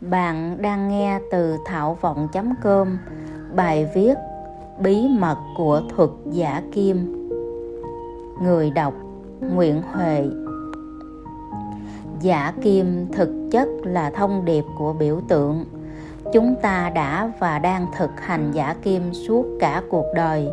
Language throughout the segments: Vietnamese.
Bạn đang nghe từ thảo vọng.com bài viết Bí mật của thuật giả kim. Người đọc, Nguyễn Huệ. Giả kim thực chất là thông điệp của biểu tượng. Chúng ta đã và đang thực hành giả kim suốt cả cuộc đời.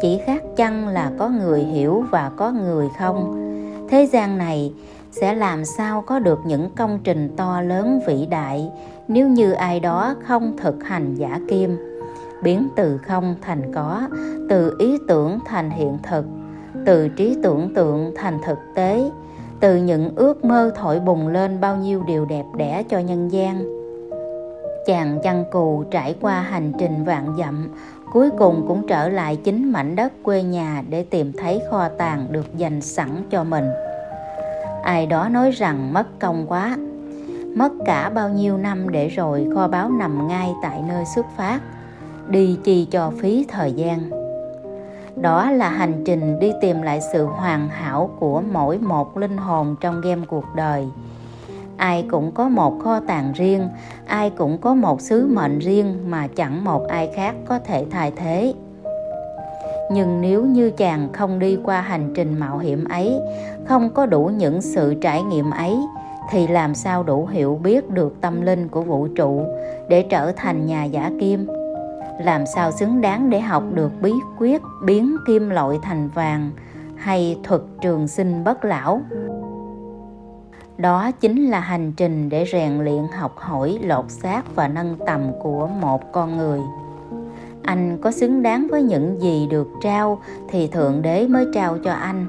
Chỉ khác chăng là có người hiểu và có người không? Thế gian này sẽ làm sao có được những công trình to lớn vĩ đại nếu như ai đó không thực hành giả kim? Biến từ không thành có, từ ý tưởng thành hiện thực, từ trí tưởng tượng thành thực tế, từ những ước mơ thổi bùng lên bao nhiêu điều đẹp đẽ cho nhân gian. Chàng chăn cù trải qua hành trình vạn dặm, cuối cùng cũng trở lại chính mảnh đất quê nhà để tìm thấy kho tàng được dành sẵn cho mình ai đó nói rằng mất công quá. Mất cả bao nhiêu năm để rồi kho báu nằm ngay tại nơi xuất phát, đi chi cho phí thời gian. Đó là hành trình đi tìm lại sự hoàn hảo của mỗi một linh hồn trong game cuộc đời. Ai cũng có một kho tàng riêng, ai cũng có một sứ mệnh riêng mà chẳng một ai khác có thể thay thế nhưng nếu như chàng không đi qua hành trình mạo hiểm ấy, không có đủ những sự trải nghiệm ấy, thì làm sao đủ hiểu biết được tâm linh của vũ trụ để trở thành nhà giả kim? Làm sao xứng đáng để học được bí quyết biến kim loại thành vàng hay thuật trường sinh bất lão? Đó chính là hành trình để rèn luyện học hỏi lột xác và nâng tầm của một con người anh có xứng đáng với những gì được trao thì thượng đế mới trao cho anh.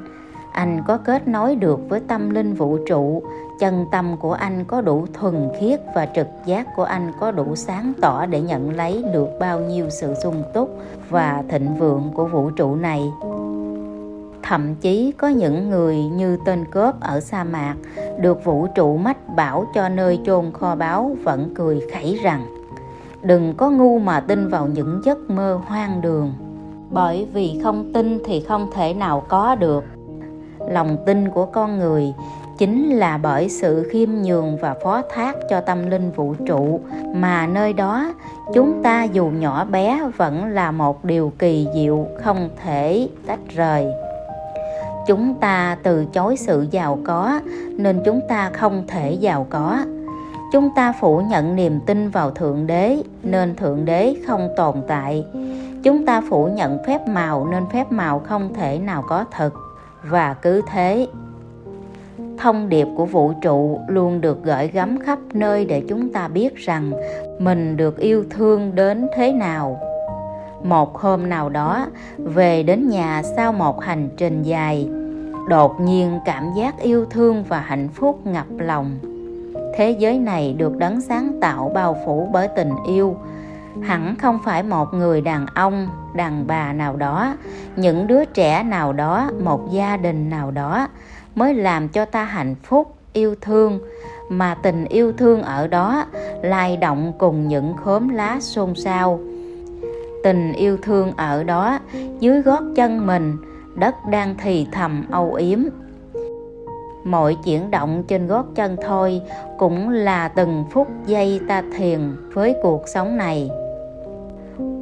Anh có kết nối được với tâm linh vũ trụ, chân tâm của anh có đủ thuần khiết và trực giác của anh có đủ sáng tỏ để nhận lấy được bao nhiêu sự sung túc và thịnh vượng của vũ trụ này. Thậm chí có những người như tên cướp ở sa mạc được vũ trụ mách bảo cho nơi chôn kho báu vẫn cười khẩy rằng đừng có ngu mà tin vào những giấc mơ hoang đường. Bởi vì không tin thì không thể nào có được. Lòng tin của con người chính là bởi sự khiêm nhường và phó thác cho tâm linh vũ trụ. Mà nơi đó, chúng ta dù nhỏ bé vẫn là một điều kỳ diệu, không thể tách rời. Chúng ta từ chối sự giàu có, nên chúng ta không thể giàu có chúng ta phủ nhận niềm tin vào thượng đế, nên thượng đế không tồn tại. Chúng ta phủ nhận phép màu, nên phép màu không thể nào có thật. Và cứ thế, thông điệp của vũ trụ luôn được gửi gắm khắp nơi để chúng ta biết rằng mình được yêu thương đến thế nào. Một hôm nào đó, về đến nhà sau một hành trình dài, đột nhiên cảm giác yêu thương và hạnh phúc ngập lòng thế giới này được đấng sáng tạo bao phủ bởi tình yêu. Hẳn không phải một người đàn ông, đàn bà nào đó, những đứa trẻ nào đó, một gia đình nào đó mới làm cho ta hạnh phúc, yêu thương. Mà tình yêu thương ở đó lay động cùng những khóm lá xôn xao. Tình yêu thương ở đó dưới gót chân mình, đất đang thì thầm âu yếm mọi chuyển động trên gót chân thôi cũng là từng phút giây ta thiền với cuộc sống này.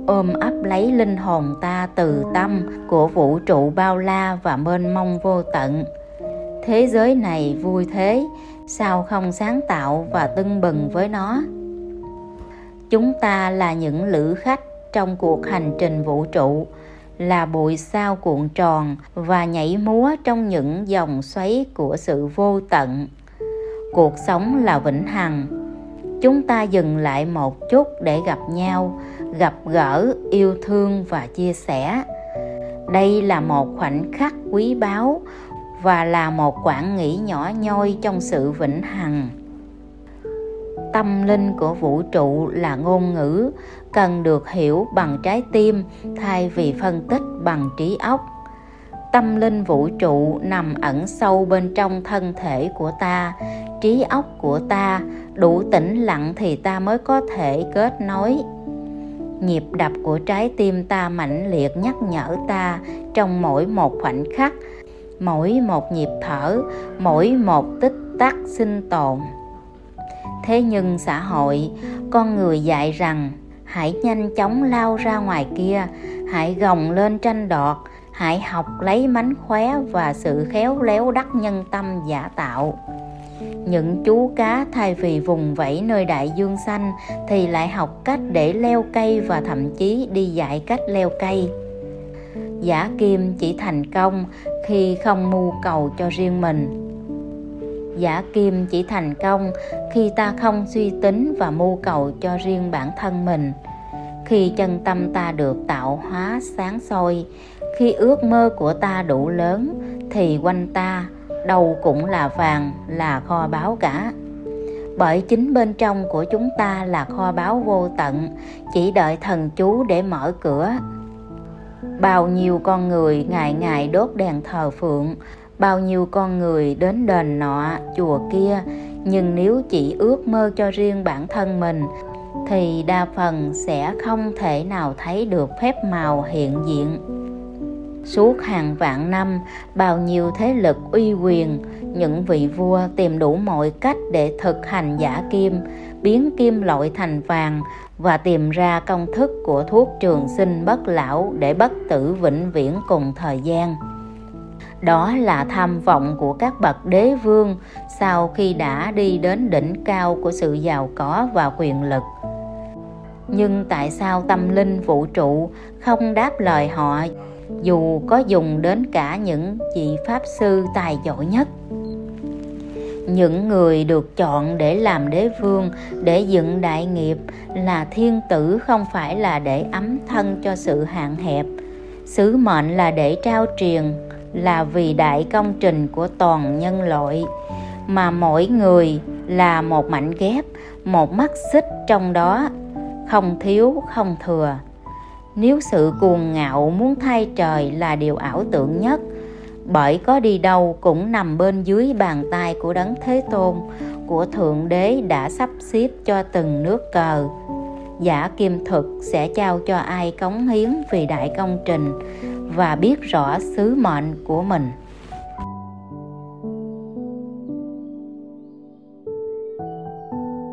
Ôm ấp lấy linh hồn ta từ tâm của vũ trụ bao la và mênh mông vô tận. Thế giới này vui thế, sao không sáng tạo và tưng bừng với nó? Chúng ta là những lữ khách trong cuộc hành trình vũ trụ là bụi sao cuộn tròn và nhảy múa trong những dòng xoáy của sự vô tận. Cuộc sống là vĩnh hằng. Chúng ta dừng lại một chút để gặp nhau, gặp gỡ, yêu thương và chia sẻ. Đây là một khoảnh khắc quý báu và là một quãng nghỉ nhỏ nhoi trong sự vĩnh hằng tâm linh của vũ trụ là ngôn ngữ, cần được hiểu bằng trái tim, thay vì phân tích bằng trí óc. Tâm linh vũ trụ nằm ẩn sâu bên trong thân thể của ta, trí óc của ta, đủ tĩnh lặng thì ta mới có thể kết nối. Nhịp đập của trái tim ta mãnh liệt nhắc nhở ta trong mỗi một khoảnh khắc, mỗi một nhịp thở, mỗi một tích tắc sinh tồn thế nhưng xã hội, con người dạy rằng, hãy nhanh chóng lao ra ngoài kia, hãy gồng lên tranh đoạt, hãy học lấy mánh khóe và sự khéo léo đắc nhân tâm giả tạo. Những chú cá thay vì vùng vẫy nơi đại dương xanh thì lại học cách để leo cây và thậm chí đi dạy cách leo cây. Giả kim chỉ thành công khi không mưu cầu cho riêng mình giả kim chỉ thành công khi ta không suy tính và mưu cầu cho riêng bản thân mình. Khi chân tâm ta được tạo hóa sáng soi, khi ước mơ của ta đủ lớn, thì quanh ta đâu cũng là vàng, là kho báu cả. Bởi chính bên trong của chúng ta là kho báu vô tận, chỉ đợi thần chú để mở cửa. Bao nhiêu con người ngày ngày đốt đèn thờ phượng bao nhiêu con người đến đền nọ, chùa kia, nhưng nếu chỉ ước mơ cho riêng bản thân mình, thì đa phần sẽ không thể nào thấy được phép màu hiện diện. Suốt hàng vạn năm, bao nhiêu thế lực uy quyền, những vị vua tìm đủ mọi cách để thực hành giả kim, biến kim loại thành vàng và tìm ra công thức của thuốc trường sinh bất lão để bất tử vĩnh viễn cùng thời gian đó là tham vọng của các bậc đế vương sau khi đã đi đến đỉnh cao của sự giàu có và quyền lực. Nhưng tại sao tâm linh vũ trụ không đáp lời họ, dù có dùng đến cả những vị pháp sư tài giỏi nhất? Những người được chọn để làm đế vương, để dựng đại nghiệp là thiên tử không phải là để ấm thân cho sự hạn hẹp. Sứ mệnh là để trao truyền là vì đại công trình của toàn nhân loại. Mà mỗi người là một mảnh ghép, một mắt xích trong đó, không thiếu, không thừa. Nếu sự cuồng ngạo muốn thay trời là điều ảo tưởng nhất, bởi có đi đâu cũng nằm bên dưới bàn tay của đấng thế tôn, của thượng đế đã sắp xếp cho từng nước cờ. Giả kim thực sẽ trao cho ai cống hiến vì đại công trình và biết rõ sứ mệnh của mình.